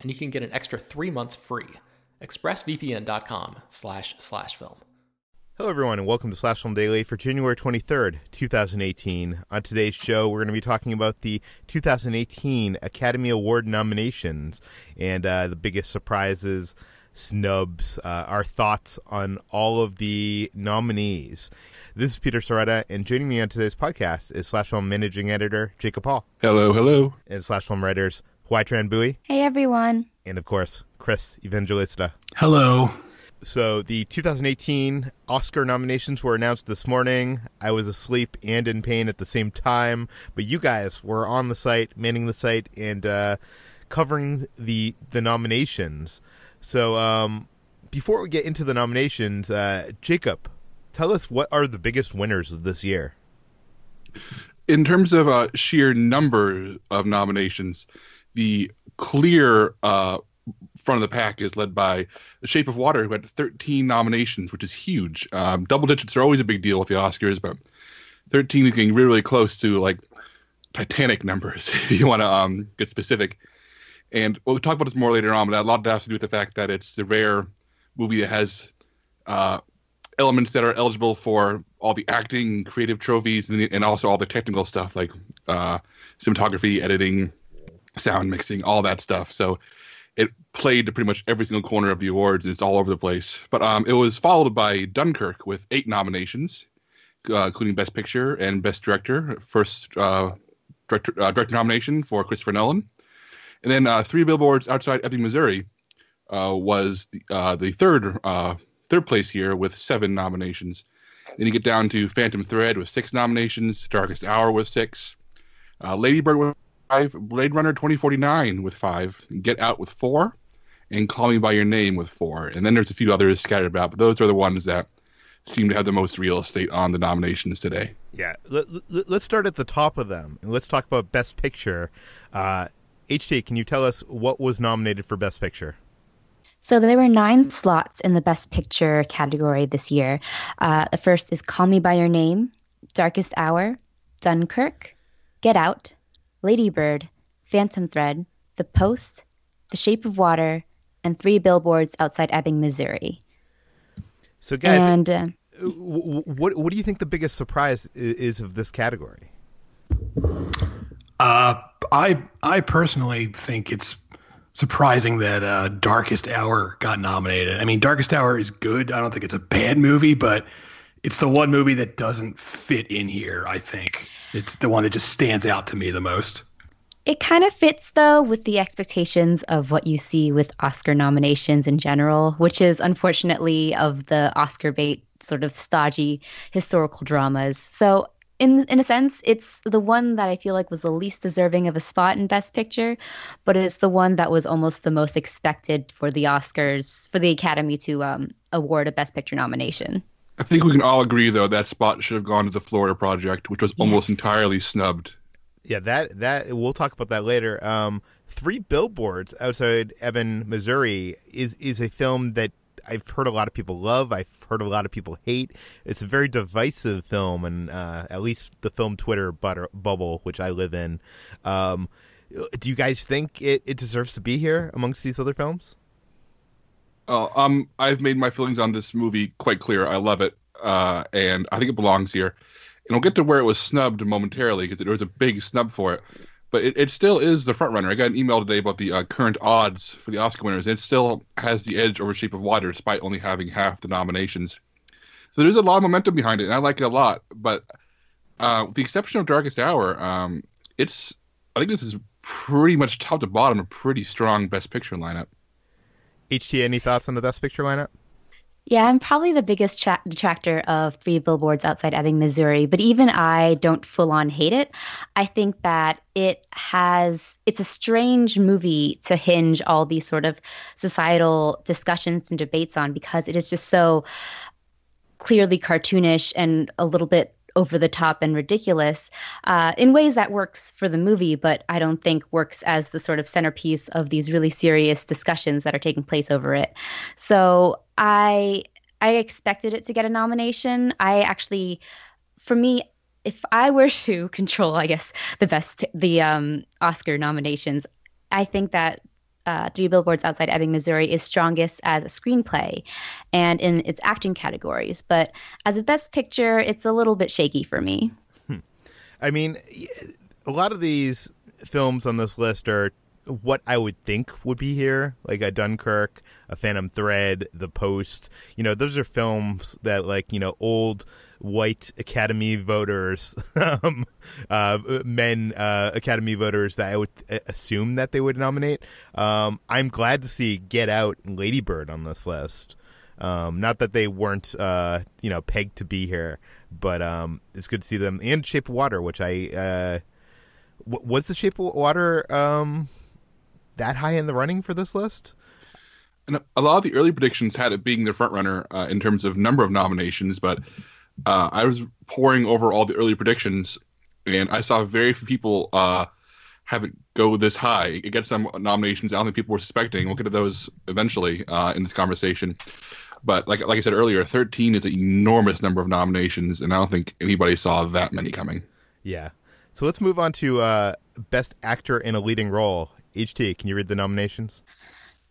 and you can get an extra three months free. ExpressVPN.com slash slash film. Hello, everyone, and welcome to Slash Film Daily for January 23rd, 2018. On today's show, we're going to be talking about the 2018 Academy Award nominations and uh, the biggest surprises, snubs, uh, our thoughts on all of the nominees. This is Peter Sciretta, and joining me on today's podcast is Slash Film Managing Editor Jacob Hall. Hello, hello. And Slash Film Writers Hoai-Tran Bui. Hey, everyone. And of course, Chris Evangelista. Hello. So, the 2018 Oscar nominations were announced this morning. I was asleep and in pain at the same time, but you guys were on the site, manning the site, and uh, covering the the nominations. So, um, before we get into the nominations, uh, Jacob, tell us what are the biggest winners of this year? In terms of uh, sheer number of nominations, the clear uh, front of the pack is led by The Shape of Water, who had 13 nominations, which is huge. Um, double digits are always a big deal with the Oscars, but 13 is getting really, really close to like Titanic numbers, if you want to um, get specific. And we'll talk about this more later on, but a lot has to do with the fact that it's the rare movie that has uh, elements that are eligible for all the acting, creative trophies, and, and also all the technical stuff like uh, cinematography, editing, sound mixing, all that stuff. So it played to pretty much every single corner of the awards, and it's all over the place. But um, it was followed by Dunkirk with eight nominations, uh, including Best Picture and Best Director. First uh, director, uh, director nomination for Christopher Nolan, and then uh, Three Billboards Outside Ebbing, Missouri, uh, was the, uh, the third third place here with seven nominations. Then you get down to Phantom Thread with six nominations, Darkest Hour with six, Lady Bird with five, Blade Runner 2049 with five, Get Out with four, and Call Me by Your Name with four. And then there's a few others scattered about, but those are the ones that seem to have the most real estate on the nominations today. Yeah, let, us let, start at the top of them and let's talk about Best Picture. Uh, HT, can you tell us what was nominated for Best Picture? So there were nine slots in the Best Picture category this year. Uh, the first is Call Me by Your Name, Darkest Hour, Dunkirk, Get Out, Ladybird, Phantom Thread, The Post, The Shape of Water, and three billboards outside Ebbing, Missouri. So, guys, and, uh, what what do you think the biggest surprise is of this category? Uh, I I personally think it's surprising that uh, Darkest Hour got nominated. I mean, Darkest Hour is good. I don't think it's a bad movie, but it's the one movie that doesn't fit in here. I think it's the one that just stands out to me the most. It kind of fits though with the expectations of what you see with Oscar nominations in general, which is unfortunately of the Oscar bait sort of stodgy historical dramas. So in in a sense, it's the one that I feel like was the least deserving of a spot in Best Picture, but it's the one that was almost the most expected for the Oscars for the Academy to um, award a Best Picture nomination. I think we can all agree, though, that spot should have gone to the Florida Project, which was yes. almost entirely snubbed. Yeah, that that we'll talk about that later. Um, Three Billboards Outside Ebbing, Missouri is is a film that I've heard a lot of people love. I've heard a lot of people hate. It's a very divisive film, and uh, at least the film Twitter butter, bubble, which I live in. Um, do you guys think it, it deserves to be here amongst these other films? Uh, um, I've made my feelings on this movie quite clear. I love it, uh, and I think it belongs here. And we'll get to where it was snubbed momentarily because there was a big snub for it. But it, it still is the front runner. I got an email today about the uh, current odds for the Oscar winners. And it still has the edge over Shape of Water, despite only having half the nominations. So there's a lot of momentum behind it, and I like it a lot. But uh, with the exception of Darkest Hour, um, it's I think this is pretty much top to bottom a pretty strong Best Picture lineup. HT, any thoughts on the Best Picture lineup? Yeah, I'm probably the biggest tra- detractor of Three Billboards Outside Ebbing, Missouri, but even I don't full on hate it. I think that it has, it's a strange movie to hinge all these sort of societal discussions and debates on because it is just so clearly cartoonish and a little bit over the top and ridiculous uh, in ways that works for the movie, but I don't think works as the sort of centerpiece of these really serious discussions that are taking place over it. So I I expected it to get a nomination. I actually, for me, if I were to control, I guess the best the um, Oscar nominations, I think that uh, Three Billboards Outside Ebbing, Missouri is strongest as a screenplay and in its acting categories. But as a best picture, it's a little bit shaky for me. Hmm. I mean, a lot of these films on this list are what I would think would be here, like a Dunkirk, a Phantom Thread, The Post. You know, those are films that, like, you know, old white Academy voters, um, uh, men uh, Academy voters that I would assume that they would nominate. Um, I'm glad to see Get Out and Lady Bird on this list. Um, not that they weren't, uh, you know, pegged to be here, but um, it's good to see them. And Shape of Water, which I uh, was the Shape of Water um, that high in the running for this list. And a lot of the early predictions had it being the front runner uh, in terms of number of nominations, but uh, I was poring over all the early predictions, and I saw very few people uh, have it go this high. It gets some nominations I don't think people were suspecting. We'll get to those eventually uh, in this conversation. But like like I said earlier, 13 is an enormous number of nominations, and I don't think anybody saw that many coming. Yeah. So let's move on to uh, Best Actor in a Leading Role. HT, can you read the nominations?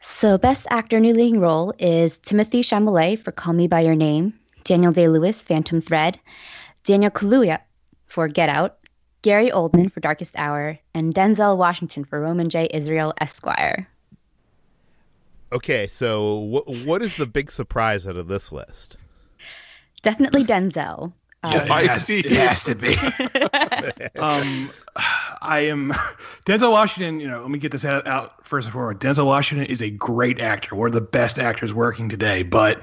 So, Best Actor in a Leading Role is Timothée Chalamet for Call Me by Your Name, Daniel Day Lewis, Phantom Thread, Daniel Kaluuya for Get Out, Gary Oldman for Darkest Hour, and Denzel Washington for Roman J. Israel Esquire. Okay, so what what is the big surprise out of this list? Definitely Denzel. Um, yeah, it, has, it has to be. um, I am Denzel Washington. You know, let me get this out, out first and foremost. Denzel Washington is a great actor, one of the best actors working today. But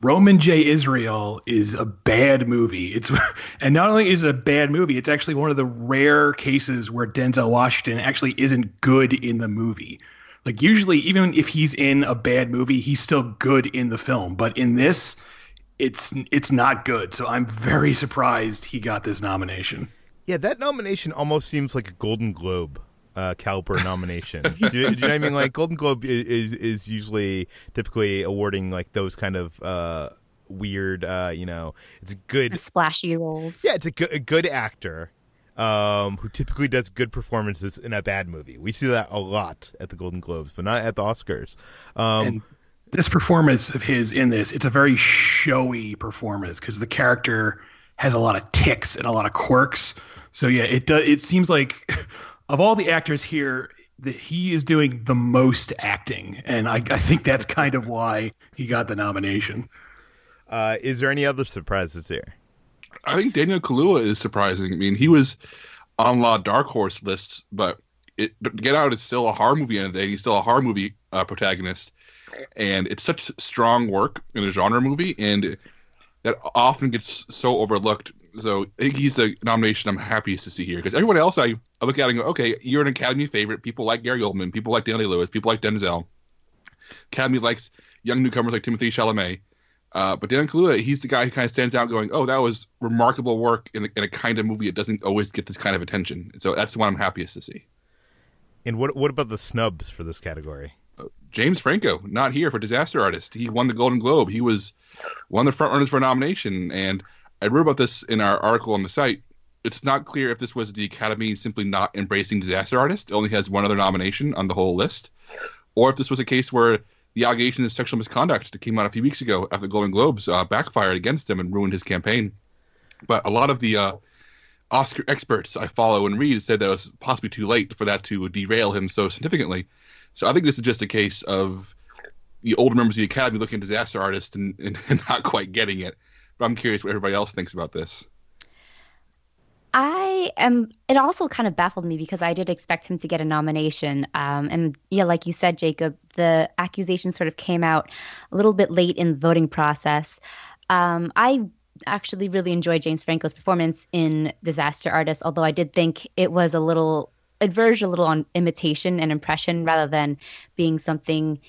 Roman J. Israel is a bad movie. It's and not only is it a bad movie, it's actually one of the rare cases where Denzel Washington actually isn't good in the movie. Like usually, even if he's in a bad movie, he's still good in the film. But in this, it's it's not good. So I'm very surprised he got this nomination. Yeah, that nomination almost seems like a Golden Globe uh, caliber nomination. do, you, do, you, know what I mean? Like Golden Globe is, is, is usually typically awarding like those kind of uh, weird, uh, you know, it's a good splashy roles. Yeah, it's a, good, a good actor um, who typically does good performances in a bad movie. We see that a lot at the Golden Globes, but not at the Oscars. Um, and this performance of his in this, it's a very showy performance because the character has a lot of ticks and a lot of quirks. So yeah, it does. It seems like of all the actors here, that he is doing the most acting, and I, I think that's kind of why he got the nomination. Uh, is there any other surprises here? I think Daniel Kaluuya is surprising. I mean, he was on a lot of dark horse lists, but it, Get Out is still a horror movie, and he's still a horror movie uh, protagonist, and it's such strong work in a genre movie, and that often gets so overlooked so I think he's a nomination I'm happiest to see here because everyone else I, I look at and go, okay, you're an Academy favorite. People like Gary Oldman, people like Daniel Lewis, people like Denzel. Academy likes young newcomers like Timothée Chalamet. Uh, but Dan Kaluuya, he's the guy who kind of stands out, going, "Oh, that was remarkable work in a, in a kind of movie that doesn't always get this kind of attention." So that's the one I'm happiest to see. And what what about the snubs for this category? James Franco, not here for Disaster Artist. He won the Golden Globe. He was one of the front runners for a nomination. And I wrote about this in our article on the site. It's not clear if this was the Academy simply not embracing Disaster Artist. Only has one other nomination on the whole list. Or if this was a case where the allegation of sexual misconduct that came out a few weeks ago after the Golden Globes uh, backfired against him and ruined his campaign. But a lot of the uh, Oscar experts I follow and read said that it was possibly too late for that to derail him so significantly. So I think this is just a case of the older members of the Academy looking at disaster artists and, and, and not quite getting it. But I'm curious what everybody else thinks about this. I am. It also kind of baffled me because I did expect him to get a nomination. Um, and yeah, like you said, Jacob, the accusation sort of came out a little bit late in the voting process. Um, I actually really enjoyed James Franco's performance in Disaster Artist, although I did think it was a little it verged a little on imitation and impression rather than being something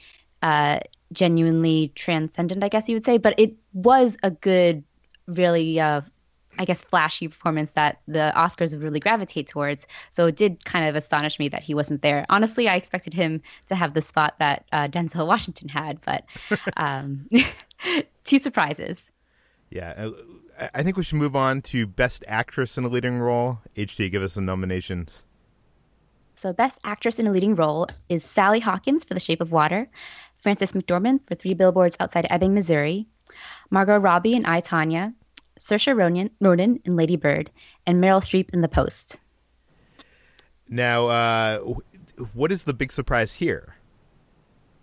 uh, genuinely transcendent, I guess you would say. But it was a good, really, uh, I guess, flashy performance that the Oscars would really gravitate towards. So it did kind of astonish me that he wasn't there. Honestly, I expected him to have the spot that uh, Denzel Washington had, but um, two surprises. Yeah. Uh, I think we should move on to Best Actress in a Leading Role. HT, give us some nominations. So, Best Actress in a Leading Role is Sally Hawkins for The Shape of Water, Frances McDormand for Three Billboards Outside Ebbing, Missouri, Margot Robbie in I, Tonya, Saoirse Ronan, Ronan in Lady Bird, and Meryl Streep in The Post. Now, uh, what is the big surprise here?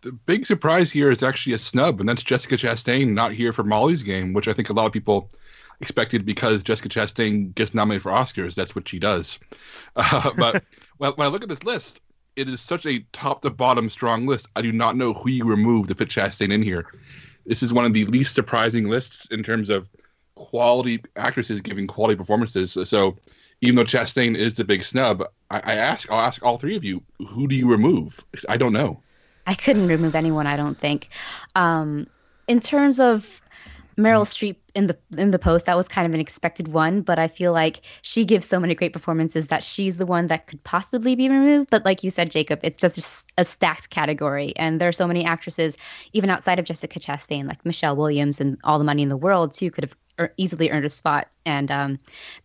The big surprise here is actually a snub, and that's Jessica Chastain not here for Molly's game, which I think a lot of people expected because Jessica Chastain gets nominated for Oscars. That's what she does. Uh, but well, when I look at this list, it is such a top to bottom strong list. I do not know who you remove to fit Chastain in here. This is one of the least surprising lists in terms of quality actresses giving quality performances. So, even though Chastain is the big snub, I, I ask, I'll ask all three of you, who do you remove? I don't know. I couldn't remove anyone. I don't think. Um, in terms of Meryl Streep in the in the post that was kind of an expected one, but I feel like she gives so many great performances that she's the one that could possibly be removed. But like you said, Jacob, it's just a stacked category, and there are so many actresses even outside of Jessica Chastain, like Michelle Williams and All the Money in the World too, could have er- easily earned a spot and um,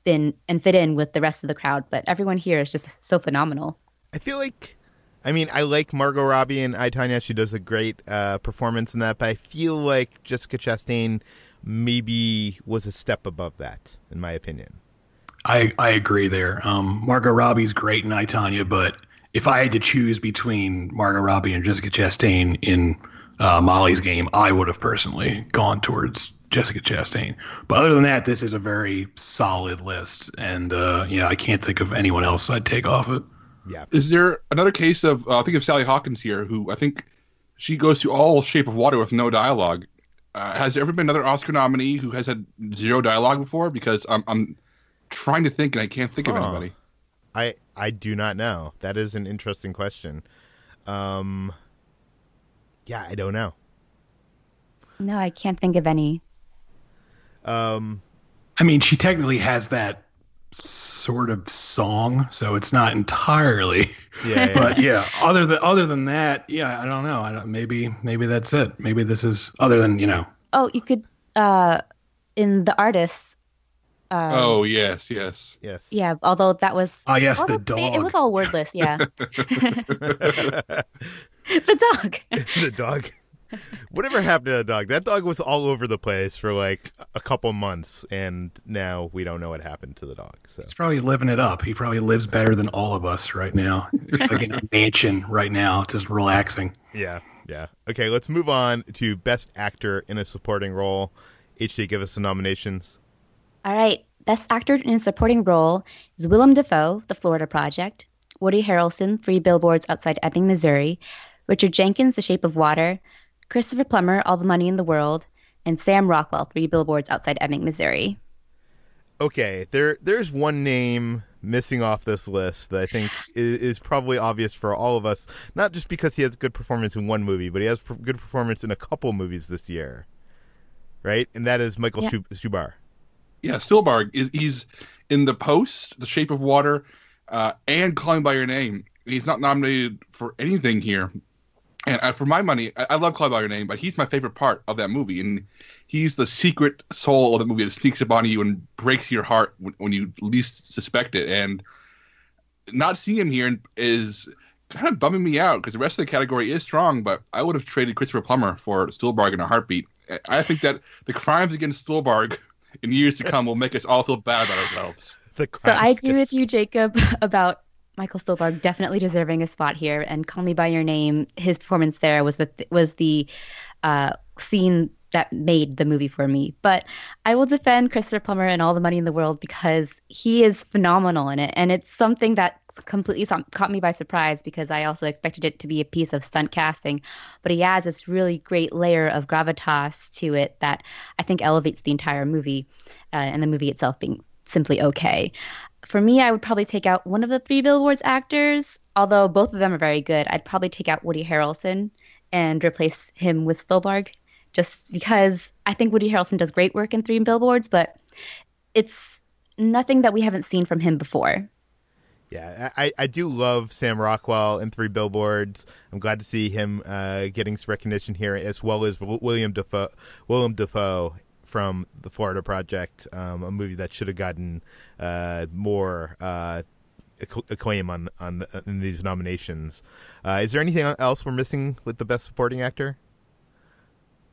been and fit in with the rest of the crowd. But everyone here is just so phenomenal. I feel like I mean, I like Margot Robbie and I, Tonya. She does a great uh, performance in that, but I feel like Jessica Chastain maybe was a step above that, in my opinion. I, I agree there. Um, Margot Robbie's great in I, Tonya, but if I had to choose between Margot Robbie and Jessica Chastain in uh, Molly's game, I would have personally gone towards Jessica Chastain. But other than that, this is a very solid list, and uh, yeah, I can't think of anyone else I'd take off it. Yeah. Is there another case of uh, I think of Sally Hawkins here, who I think she goes through all Shape of Water with no dialogue, uh, has there ever been another Oscar nominee who has had zero dialogue before? Because I'm I'm trying to think and I can't think huh. of anybody. I I do not know. That is an interesting question. Um, yeah, I don't know. No, I can't think of any. Um, I mean, she technically has that sort of song, so it's not entirely. Yeah, yeah. but yeah, other than other than that, yeah, I don't know. I don't, maybe maybe that's it. Maybe this is other than you know. Oh, you could uh, in the artist. Um, oh yes, yes, yes. Yeah, although that was. Oh yes, the dog. It was all wordless. Yeah. the dog. the dog. Whatever happened to that dog? That dog was all over the place for like a couple months, and now we don't know what happened to the dog. So he's probably living it up. He probably lives better than all of us right now. It's like in a mansion right now, just relaxing. Yeah, yeah. Okay, let's move on to best actor in a supporting role. HT, give us the nominations. All right. Best actor in a supporting role is Willem Dafoe, The Florida Project, Woody Harrelson, Three Billboards Outside Ebbing, Missouri, Richard Jenkins, The Shape of Water, Christopher Plummer, All the Money in the World, and Sam Rockwell, Three Billboards Outside Ebbing, Missouri. Okay, there there's one name missing off this list that I think is, is, probably obvious for all of us. Not just because he has good performance in one movie, but he has good performance in a couple movies this year, right? And that is Michael yeah. Stuhlbarg. Yeah, Stuhlbarg is he's in The Post, The Shape of Water, uh, and Calling by Your Name. He's not nominated for anything here. And uh, for my money, I, I love Call by Your Name, but he's my favorite part of that movie, and he's the secret soul of the movie that sneaks up on you and breaks your heart when, when you least suspect it. And not seeing him here is kind of bumming me out because the rest of the category is strong, but I would have traded Christopher Plummer for Stuhlbarg in a heartbeat. I think that the crimes against Stuhlbarg in years to come will make us all feel bad about ourselves. so I agree with you, Jacob, about Michael Stuhlbarg definitely deserving a spot here. And Call Me by Your Name, his performance there was the was the uh, scene that made the movie for me. But I will defend Christopher Plummer and all the money in the world because he is phenomenal in it. And it's something that completely caught me by surprise because I also expected it to be a piece of stunt casting. But he adds this really great layer of gravitas to it that I think elevates the entire movie uh, and the movie itself being simply okay. For me, I would probably take out one of the three Billboards actors, although both of them are very good. I'd probably take out Woody Harrelson and replace him with Stuhlbarg just because I think Woody Harrelson does great work in Three Billboards, but it's nothing that we haven't seen from him before. Yeah, I, I do love Sam Rockwell in Three Billboards. I'm glad to see him uh, getting recognition here, as well as William Dafoe, William Dafoe from the Florida Project, um, a movie that should have gotten uh, more uh, acclaim on on the, in these nominations. Uh, is there anything else we're missing with the Best Supporting Actor?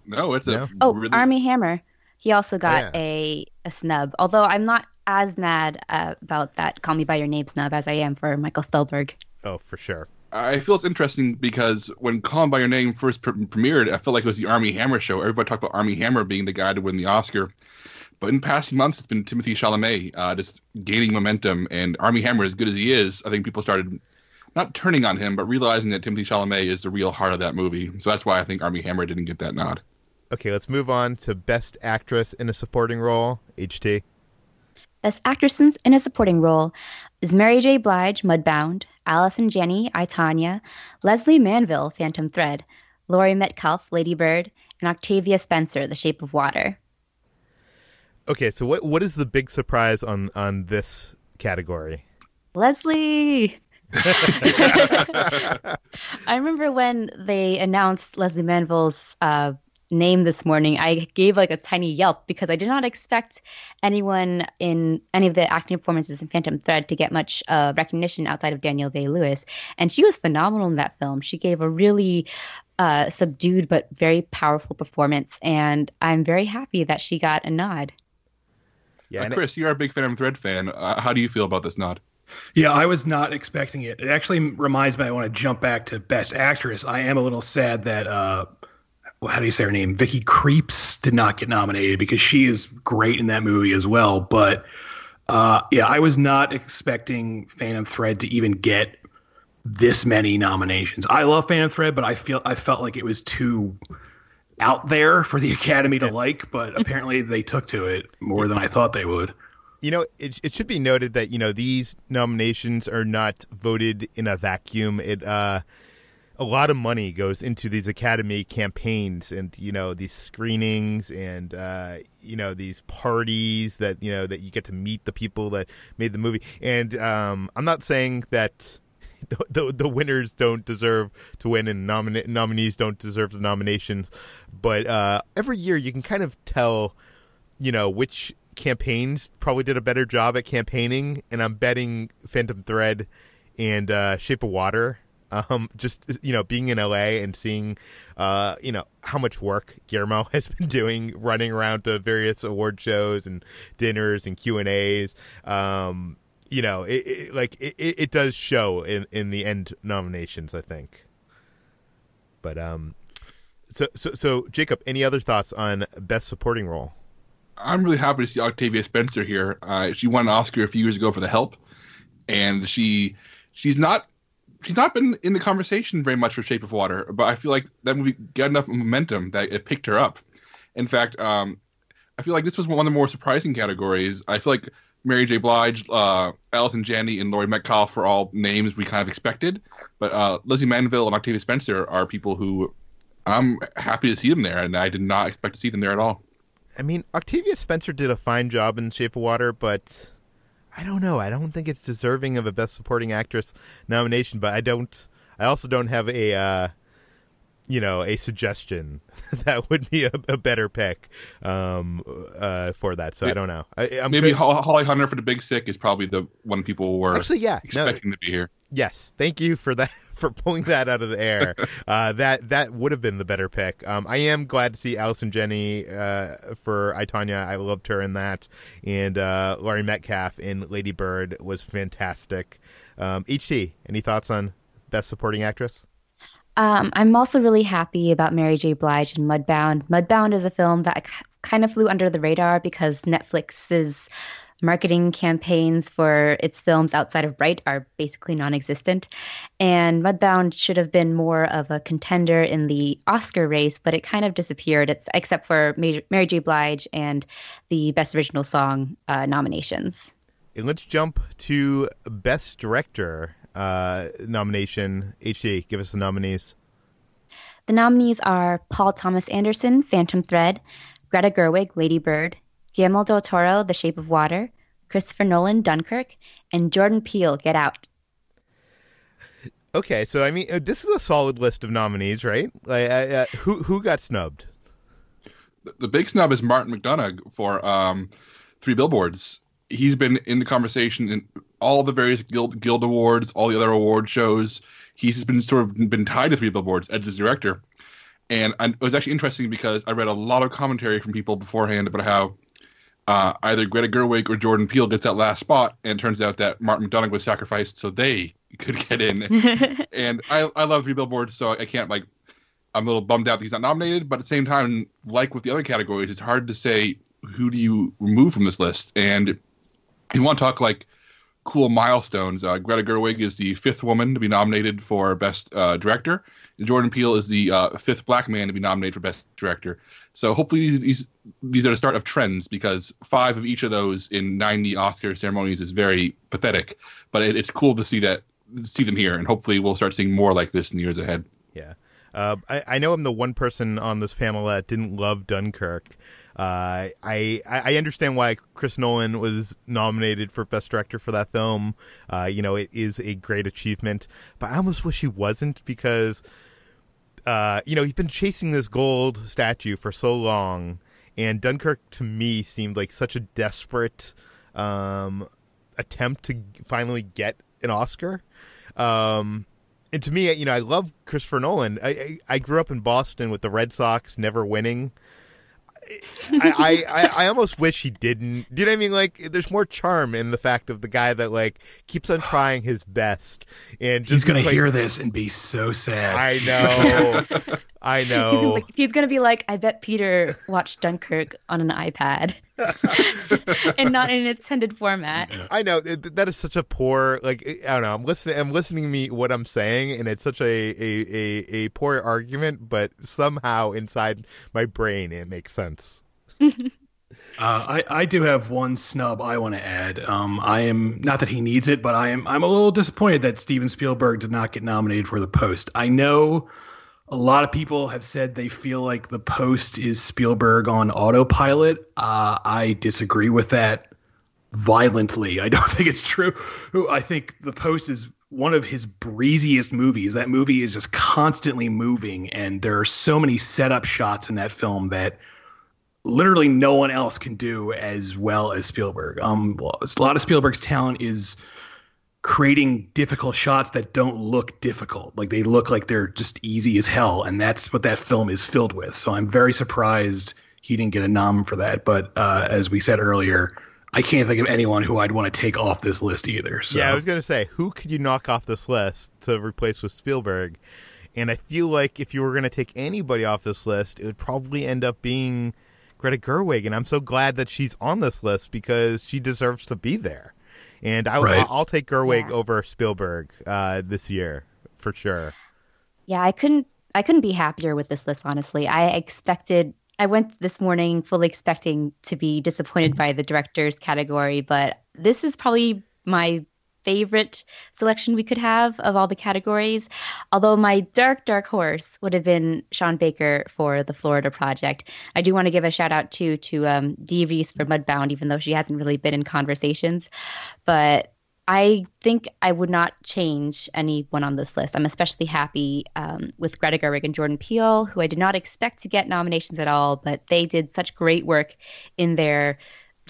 No, it's a oh really... Armie Hammer. He also got oh, yeah. a a snub. Although I'm not as mad uh, about that "Call Me by Your Name" snub as I am for Michael Stuhlbarg. Oh, for sure. I feel it's interesting because when "Call Me by Your Name" first pre- premiered, I felt like it was the Armie Hammer show. Everybody talked about Armie Hammer being the guy to win the Oscar. But in past months, it's been Timothée Chalamet uh, just gaining momentum. And Armie Hammer, as good as he is, I think people started not turning on him, but realizing that Timothée Chalamet is the real heart of that movie. So that's why I think Armie Hammer didn't get that nod. Okay, let's move on to Best Actress in a Supporting Role. HT. Best Actress in a Supporting Role is Mary J. Blige, Mudbound, Allison Janney, I, Tonya, Lesley Manville, Phantom Thread, Laurie Metcalf, Lady Bird, and Octavia Spencer, The Shape of Water. Okay, so what what is the big surprise on on this category? Leslie. I remember when they announced Leslie Manville's uh, name this morning, I gave like a tiny yelp because I did not expect anyone in any of the acting performances in Phantom Thread to get much uh, recognition outside of Daniel Day Lewis. And she was phenomenal in that film. She gave a really uh, subdued but very powerful performance. And I'm very happy that she got a nod. Yeah, uh, Chris, it, you're a big Phantom Thread fan. Uh, how do you feel about this nod? Yeah, I was not expecting it. It actually reminds me. I want to jump back to Best Actress. I am a little sad that uh, how do you say her name? Vicky Krieps did not get nominated because she is great in that movie as well. But uh, yeah, I was not expecting Phantom Thread to even get this many nominations. I love Phantom Thread, but I feel I felt like it was too out there for the Academy to like. But apparently, they took to it more than I thought they would. You know, it, it should be noted that you know these nominations are not voted in a vacuum. It uh, a lot of money goes into these academy campaigns and you know these screenings and uh, you know these parties that you know that you get to meet the people that made the movie. And um, i'm not saying that the, the, the winners don't deserve to win and nominees don't deserve the nominations but uh, every year you can kind of tell you know which campaigns probably did a better job at campaigning. And i'm betting phantom thread and uh, shape of water um, just you know, being in LA and seeing, uh, you know, how much work Guillermo has been doing, running around to various award shows and dinners and Q and A's. Um, you know, it, it like it, it does show in in the end nominations, I think. But um, so so so Jacob, any other thoughts on best supporting role? I'm really happy to see Octavia Spencer here. Uh, she won an Oscar a few years ago for The Help, and she she's not she's not been in the conversation very much for Shape of Water, but I feel like that movie got enough momentum that it picked her up. In fact, um, I feel like this was one of the more surprising categories. I feel like Mary J. Blige, uh, Allison Janney, and Laurie Metcalf were all names we kind of expected, but uh, Lesley Manville and Octavia Spencer are people who I'm happy to see them there, and I did not expect to see them there at all. I mean, Octavia Spencer did a fine job in Shape of Water, but I don't know. I don't think it's deserving of a Best Supporting Actress nomination, but I don't. I also don't have a uh, you know, a suggestion that would be a, a better pick um, uh, for that. So I don't know. I, Maybe good. Holly Hunter for the Big Sick is probably the one people were actually yeah expecting no, to be here. Yes, thank you for that for pulling that out of the air. uh, that that would have been the better pick. Um, I am glad to see Allison Janney uh, for I, Tonya. I loved her in that, and uh, Laurie Metcalf in Lady Bird was fantastic. Um, HT, any thoughts on Best Supporting Actress? Um, I'm also really happy about Mary J. Blige and Mudbound. Mudbound is a film that kind of flew under the radar because Netflix's marketing campaigns for its films outside of Bright are basically non existent. And Mudbound should have been more of a contender in the Oscar race, but it kind of disappeared, it's, except for Mary J. Blige and the Best Original Song uh, nominations. And let's jump to Best Director uh, nomination. HT, give us the nominees. The nominees are Paul Thomas Anderson, Phantom Thread, Greta Gerwig, Lady Bird, Guillermo del Toro, The Shape of Water, Christopher Nolan, Dunkirk, and Jordan Peele, Get Out. Okay, so I mean, uh, this is a solid list of nominees, right? Like, uh, uh, who who got snubbed? The big snub is Martin McDonagh for um, Three Billboards. He's been in the conversation in all the various guild guild awards, all the other award shows. He's been sort of been tied to Three Billboards as his director, and I, it was actually interesting because I read a lot of commentary from people beforehand about how uh, either Greta Gerwig or Jordan Peele gets that last spot, and turns out that Martin McDonagh was sacrificed so they could get in. and I, I love Three Billboards, so I can't like. I'm a little bummed out that he's not nominated, but at the same time, like with the other categories, it's hard to say who do you remove from this list. And if you want to talk like cool milestones, uh, Greta Gerwig is the fifth woman to be nominated for Best uh, Director, Jordan Peele is the uh, fifth black man to be nominated for Best Director. So hopefully these these are the start of trends because five of each of those in 90 Oscar ceremonies is very pathetic. But it, it's cool to see that see them here, and hopefully we'll start seeing more like this in the years ahead. Yeah. Uh, I, I know I'm the one person on this panel that didn't love Dunkirk. Uh, I I understand why Chris Nolan was nominated for Best Director for that film. Uh, you know, it is a great achievement, but I almost wish he wasn't because uh, you know, he's been chasing this gold statue for so long, and Dunkirk to me seemed like such a desperate um, attempt to finally get an Oscar. Um, and to me, you know, I love Christopher Nolan. I, I, I grew up in Boston with the Red Sox never winning. I, I, I almost wish he didn't. Do you know what I mean? Like, there's more charm in the fact of the guy that like keeps on trying his best and just he's gonna hear this and be so sad. I know, I know. like, he's gonna be like, I bet Peter watched Dunkirk on an iPad and not in an intended format. I know that is such a poor like I don't know. I'm listening. I'm listening to me what I'm saying, and it's such a a, a, a poor argument, but somehow inside my brain it makes sense. Uh, I, I do have one snub I want to add. Um, I am not that he needs it, but I am I'm a little disappointed that Steven Spielberg did not get nominated for the Post. I know a lot of people have said they feel like the Post is Spielberg on autopilot. Uh, I disagree with that violently. I don't think it's true. I think the Post is one of his breeziest movies. That movie is just constantly moving, and there are so many setup shots in that film that literally no one else can do as well as Spielberg. Um, a lot of Spielberg's talent is creating difficult shots that don't look difficult. Like they look like they're just easy as hell, and that's what that film is filled with. So I'm very surprised he didn't get a nom for that. But uh, as we said earlier, I can't think of anyone who I'd want to take off this list either. So. Yeah, I was gonna say, who could you knock off this list to replace with Spielberg? And I feel like if you were going to take anybody off this list, it would probably end up being Greta Gerwig, and I'm so glad that she's on this list because she deserves to be there. And I, right. I'll, take Gerwig yeah. over Spielberg uh, this year for sure. Yeah, I couldn't. I couldn't be happier with this list. Honestly, I expected. I went this morning fully expecting to be disappointed by the directors category, but this is probably my favorite selection we could have of all the categories. Although my dark, dark horse would have been Sean Baker for the Florida Project. I do want to give a shout out too to um, Dee Rees for Mudbound, even though she hasn't really been in conversations. But I think I would not change anyone on this list. I'm especially happy um, with Greta Gerwig and Jordan Peele, who I did not expect to get nominations at all, but they did such great work in their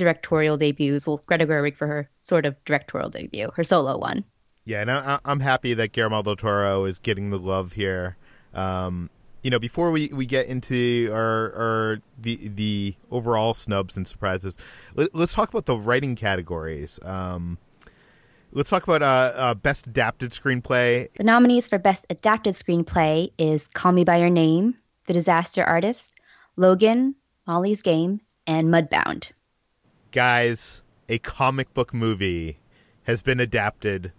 directorial debuts. Well, Greta Gerwig for her sort of directorial debut, her solo one. Yeah, and I, am happy that Guillermo del Toro is getting the love here. Um, you know, before we, we get into our, our the the overall snubs and surprises, let, us talk about the writing categories. Um, let's talk about uh, uh, best adapted screenplay. The nominees for best adapted screenplay is Call Me by Your Name, The Disaster Artist, Logan, Molly's Game, and Mudbound. Guys, a comic book movie has been adapted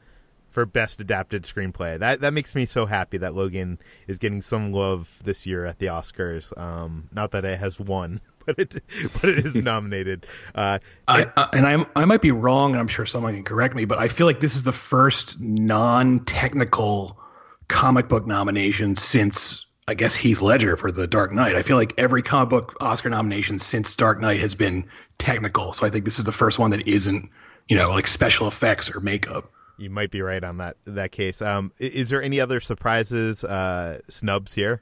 for best adapted screenplay. That that makes me so happy that Logan is getting some love this year at the Oscars. Um, not that it has won, but it but it is nominated. Uh, I, I, and I I might be wrong, and I'm sure someone can correct me, but I feel like this is the first non-technical comic book nomination since I guess Heath Ledger for The Dark Knight. I feel like every comic book Oscar nomination since Dark Knight has been technical. So I think this is the first one that isn't, you know, like special effects or makeup. You might be right on that that case. Um, is there any other surprises, uh, snubs here?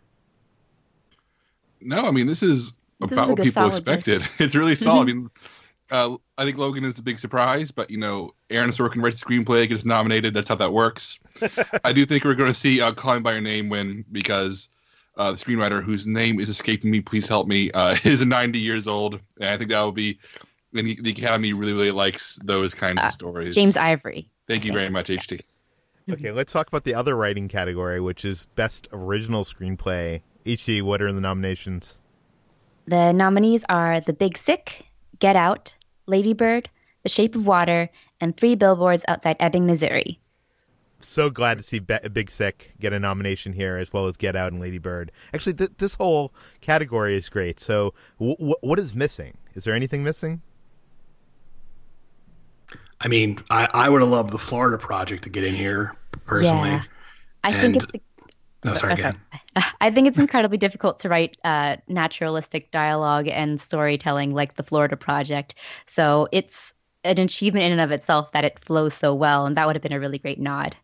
No, I mean this is this about is what people expected. List. It's really solid. I mean, uh, I think Logan is the big surprise, but you know, Aaron Sorkin writes the screenplay, gets nominated. That's how that works. I do think we're going to see uh, "Calling by Your Name" win because uh, the screenwriter, whose name is escaping me, please help me, uh, is 90 years old, and I think that will be. And the, the Academy really, really likes those kinds of uh, stories. James Ivory. Thank you very much, HT. Okay, let's talk about the other writing category, which is Best Original Screenplay. HT, what are the nominations? The nominees are The Big Sick, Get Out, Ladybird, The Shape of Water, and Three Billboards Outside Ebbing, Missouri. So glad to see Be- Big Sick get a nomination here, as well as Get Out and Ladybird. Actually, th- this whole category is great. So, w- w- what is missing? Is there anything missing? I mean, I, I would have loved the Florida Project to get in here personally. Yeah. I and, think it's. No, sorry, again. I think it's incredibly difficult to write uh, naturalistic dialogue and storytelling like the Florida Project. So it's an achievement in and of itself that it flows so well, and that would have been a really great nod.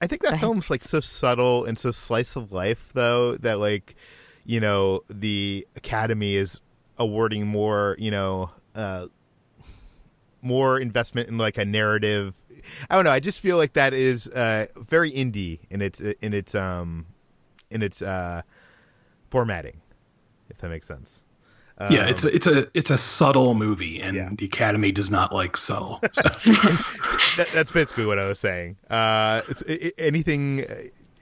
I think that film's like so subtle and so slice of life, though, that like, you know, the Academy is awarding more, you know, uh, more investment in like a narrative. I don't know. I just feel like that is uh, very indie in its in its um in its uh, formatting, if that makes sense. Um, yeah, it's a, it's a it's a subtle movie, and yeah. the Academy does not like subtle. So. that, that's basically what I was saying. Uh, anything,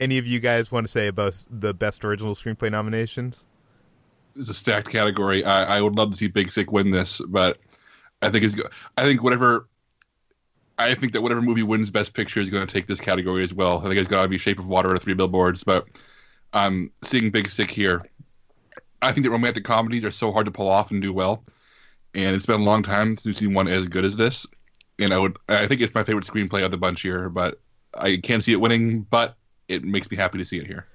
any of you guys want to say about the best original screenplay nominations? It's a stacked category. I, I would love to see Big Sick win this, but I think it's. I think whatever. I think that whatever movie wins Best Picture is going to take this category as well. I think it's got to be Shape of Water or Three Billboards, but I'm seeing Big Sick here. I think that romantic comedies are so hard to pull off and do well, and it's been a long time since we've seen one as good as this. And I would, I think it's my favorite screenplay of the bunch here, but I can't see it winning. But it makes me happy to see it here.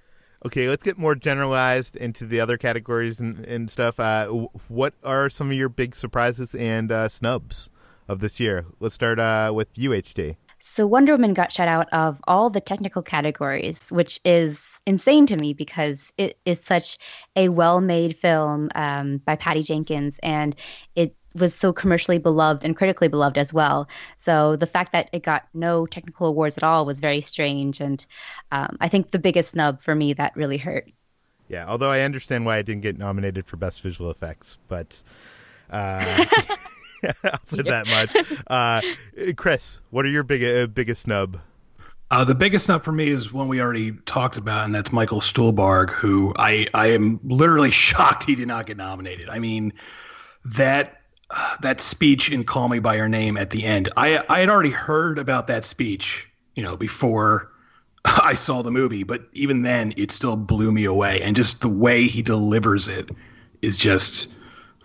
Okay, let's get more generalized into the other categories and, and stuff. Uh, what are some of your big surprises and uh, snubs of this year? Let's start uh, with UHD. So Wonder Woman got shut out of all the technical categories, which is insane to me because it is such a well-made film um, by Patty Jenkins, and it was so commercially beloved and critically beloved as well. So the fact that it got no technical awards at all was very strange, and um, I think the biggest snub for me that really hurt. Yeah, although I understand why I didn't get nominated for best visual effects, but uh, I'll say yeah. that much. Uh, Chris, what are your big, uh, biggest snub? Uh, the biggest snub for me is one we already talked about, and that's Michael Stuhlbarg, who I I am literally shocked he did not get nominated. I mean, that that speech in Call Me by Your Name at the end. I I had already heard about that speech, you know, before I saw the movie, but even then it still blew me away and just the way he delivers it is just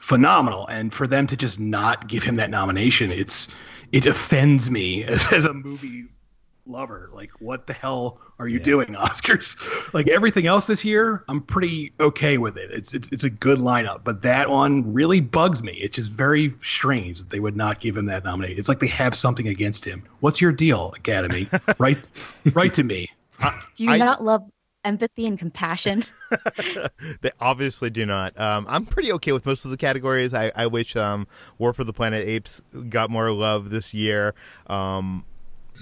phenomenal and for them to just not give him that nomination, it's it offends me as, as a movie lover. Like, what the hell are you yeah. doing, Oscars? like everything else this year, I'm pretty okay with it. It's, it's it's a good lineup, but that one really bugs me. It's just very strange that they would not give him that nomination. It's like they have something against him. What's your deal, Academy? right, right to me. Do you I, not love empathy and compassion? they obviously do not. Um, I'm pretty okay with most of the categories. I, I wish um, War for the Planet Apes got more love this year. Um,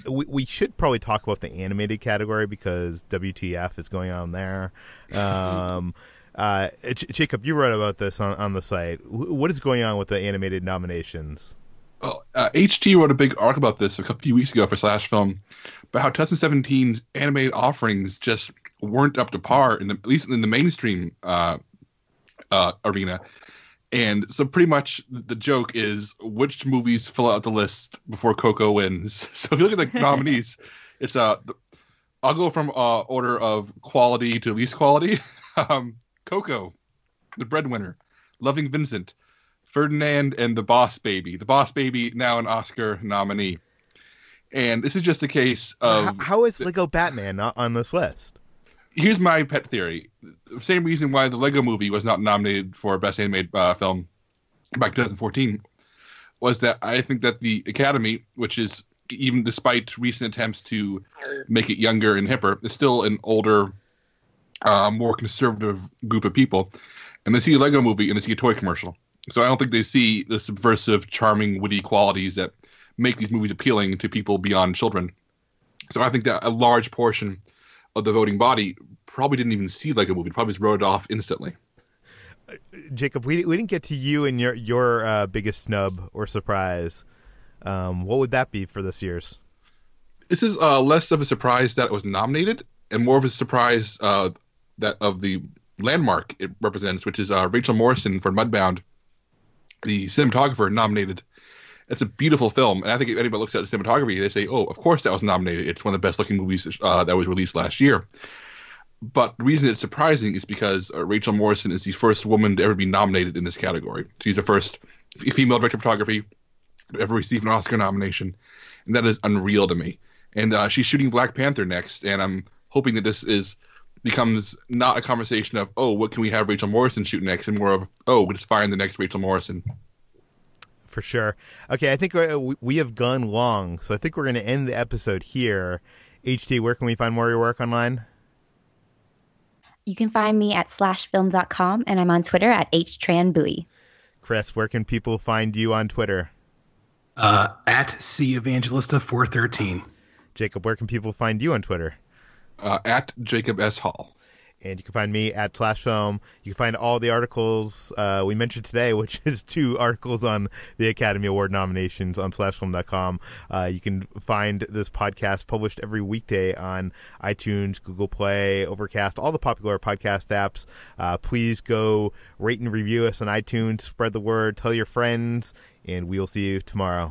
we, we should probably talk about the animated category because WTF is going on there. Um, uh, Jacob, you wrote about this on, on the site. What is going on with the animated nominations? Well, uh, HT wrote a big arc about this a few weeks ago for Slash Film, about how 2017's animated offerings just weren't up to par in the at least in the mainstream uh, uh, arena. And so, pretty much, the joke is which movies fill out the list before Coco wins. So, if you look at the nominees, it's uh, I'll go from uh, order of quality to least quality. um, Coco, the breadwinner, Loving Vincent, Ferdinand, and The Boss Baby. The Boss Baby now an Oscar nominee. And this is just a case of how, how is Lego Batman not on this list? Here's my pet theory. The same reason why the Lego Movie was not nominated for Best Animated uh, Film back 2014 was that I think that the Academy, which is even despite recent attempts to make it younger and hipper, is still an older, uh, more conservative group of people, and they see a Lego Movie and they see a toy commercial. So I don't think they see the subversive, charming, witty qualities that make these movies appealing to people beyond children. So I think that a large portion of the voting body probably didn't even see like a movie. Probably just wrote it off instantly. Jacob, we we didn't get to you and your your uh, biggest snub or surprise. Um, what would that be for this year's? This is uh, less of a surprise that it was nominated, and more of a surprise uh, that of the landmark it represents, which is uh, Rachel Morrison for Mudbound, the cinematographer nominated it's a beautiful film, and I think if anybody looks at the cinematography, they say, "Oh, of course that was nominated. It's one of the best looking movies uh, that was released last year." But the reason it's surprising is because uh, Rachel Morrison is the first woman to ever be nominated in this category. She's the first female director of photography to ever receive an Oscar nomination, and that is unreal to me. And uh, she's shooting Black Panther next, and I'm hoping that this is becomes not a conversation of oh what can we have Rachel Morrison shoot next, and more of oh let's find the next Rachel Morrison for sure. Okay, I think uh, we have gone long, so I think we're going to end the episode here. HT, where can we find more of your work online? You can find me at slashfilm.com, and I'm on Twitter at htranbui. Chris, where can people find you on Twitter? Uh, at C Evangelista 413. Jacob, where can people find you on Twitter? Uh, at Jacob S. Hall and you can find me at Slash Film. You can find all the articles uh, we mentioned today, which is two articles on the Academy Award nominations on SlashFilm.com. Uh, you can find this podcast published every weekday on iTunes, Google Play, Overcast, all the popular podcast apps. Uh, please go rate and review us on iTunes, spread the word, tell your friends, and we'll see you tomorrow.